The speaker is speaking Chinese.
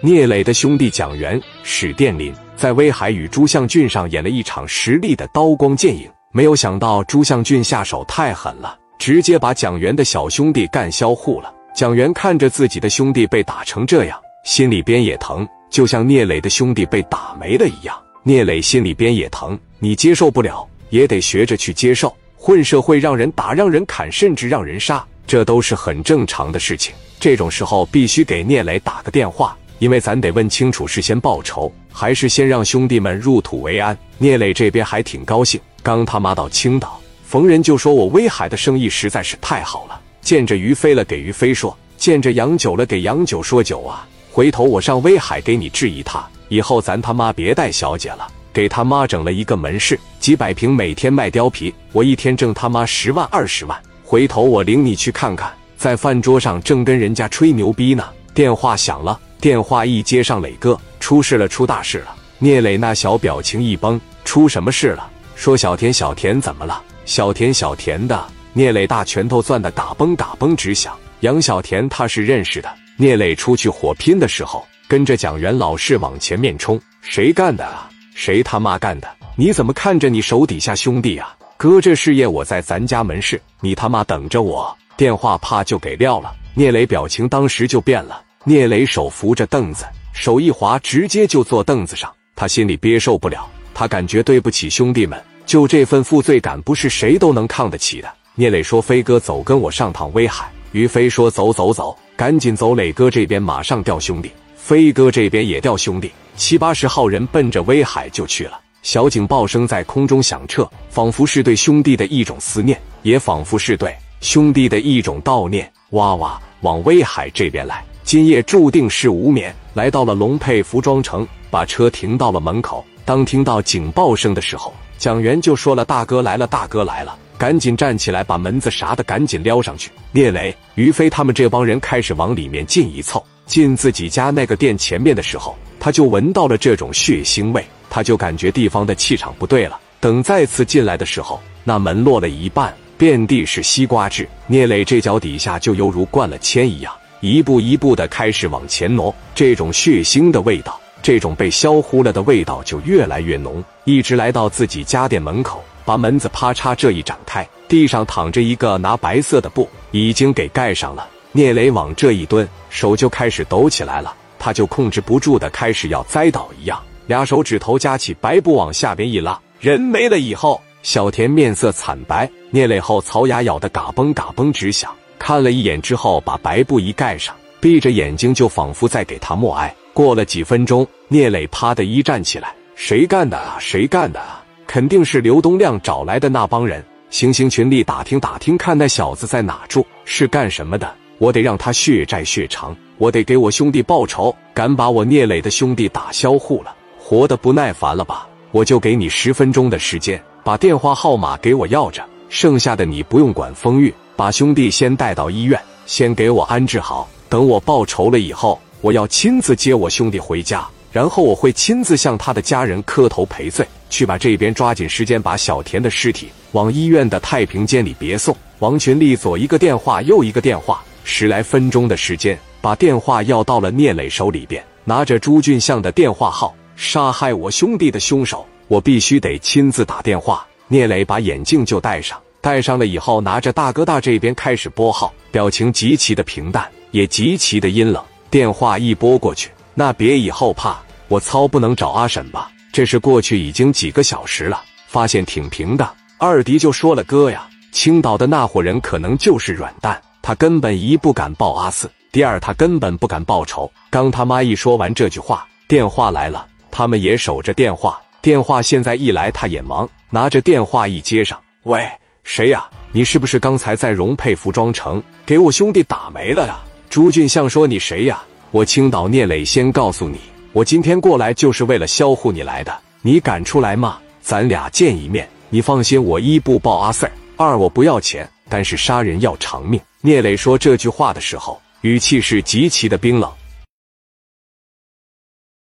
聂磊的兄弟蒋元、史殿林在威海与朱向俊上演了一场实力的刀光剑影。没有想到朱向俊下手太狠了，直接把蒋元的小兄弟干销户了。蒋元看着自己的兄弟被打成这样，心里边也疼，就像聂磊的兄弟被打没了一样。聂磊心里边也疼，你接受不了，也得学着去接受。混社会让人打、让人砍，甚至让人杀，这都是很正常的事情。这种时候必须给聂磊打个电话，因为咱得问清楚是先报仇，还是先让兄弟们入土为安。聂磊这边还挺高兴。刚他妈到青岛，逢人就说我威海的生意实在是太好了。见着于飞了，给于飞说；见着杨九了，给杨九说酒啊。回头我上威海给你质疑他，以后咱他妈别带小姐了，给他妈整了一个门市，几百平，每天卖貂皮，我一天挣他妈十万二十万。回头我领你去看看，在饭桌上正跟人家吹牛逼呢。电话响了，电话一接上，磊哥，出事了，出大事了。聂磊那小表情一崩，出什么事了？说小田，小田怎么了？小田，小田的聂磊大拳头攥得嘎嘣嘎嘣直响。杨小田他是认识的。聂磊出去火拼的时候，跟着蒋元老是往前面冲。谁干的啊？谁他妈干的？你怎么看着你手底下兄弟啊？哥，这事业我在咱家门市，你他妈等着我。电话啪就给撂了。聂磊表情当时就变了。聂磊手扶着凳子，手一滑，直接就坐凳子上。他心里憋受不了。他感觉对不起兄弟们，就这份负罪感不是谁都能抗得起的。聂磊说：“飞哥，走，跟我上趟威海。”于飞说：“走走走，赶紧走。”磊哥这边马上调兄弟，飞哥这边也调兄弟，七八十号人奔着威海就去了。小警报声在空中响彻，仿佛是对兄弟的一种思念，也仿佛是对兄弟的一种悼念。哇哇，往威海这边来，今夜注定是无眠。来到了龙沛服装城，把车停到了门口。当听到警报声的时候，蒋元就说了：“大哥来了，大哥来了！”赶紧站起来，把门子啥的赶紧撩上去。聂磊、于飞他们这帮人开始往里面进一凑，进自己家那个店前面的时候，他就闻到了这种血腥味，他就感觉地方的气场不对了。等再次进来的时候，那门落了一半，遍地是西瓜汁。聂磊这脚底下就犹如灌了铅一样，一步一步的开始往前挪，这种血腥的味道。这种被销糊了的味道就越来越浓，一直来到自己家店门口，把门子啪嚓这一展开，地上躺着一个拿白色的布已经给盖上了。聂磊往这一蹲，手就开始抖起来了，他就控制不住的开始要栽倒一样，俩手指头夹起白布往下边一拉，人没了以后，小田面色惨白，聂磊后槽牙咬得嘎嘣嘎嘣直响，看了一眼之后，把白布一盖上，闭着眼睛就仿佛在给他默哀。过了几分钟，聂磊啪的一站起来：“谁干的啊？谁干的啊？肯定是刘东亮找来的那帮人。行行群力打听打听，看那小子在哪住，是干什么的？我得让他血债血偿，我得给我兄弟报仇。敢把我聂磊的兄弟打销户了，活得不耐烦了吧？我就给你十分钟的时间，把电话号码给我要着。剩下的你不用管风雨，把兄弟先带到医院，先给我安置好。等我报仇了以后。”我要亲自接我兄弟回家，然后我会亲自向他的家人磕头赔罪，去把这边抓紧时间把小田的尸体往医院的太平间里别送。王群力左一个电话，右一个电话，十来分钟的时间，把电话要到了聂磊手里边，拿着朱俊相的电话号，杀害我兄弟的凶手，我必须得亲自打电话。聂磊把眼镜就戴上，戴上了以后，拿着大哥大这边开始拨号，表情极其的平淡，也极其的阴冷。电话一拨过去，那别以后怕，我操，不能找阿婶吧？这是过去已经几个小时了，发现挺平的。二弟就说了：“哥呀，青岛的那伙人可能就是软蛋，他根本一不敢报阿四，第二他根本不敢报仇。”刚他妈一说完这句话，电话来了，他们也守着电话。电话现在一来，他也忙，拿着电话一接上：“喂，谁呀？你是不是刚才在荣佩服装城给我兄弟打没了呀？”朱俊相说：“你谁呀？我青岛聂磊。先告诉你，我今天过来就是为了销户你来的。你敢出来吗？咱俩见一面。你放心，我一不报阿 Sir，二我不要钱，但是杀人要偿命。”聂磊说这句话的时候，语气是极其的冰冷。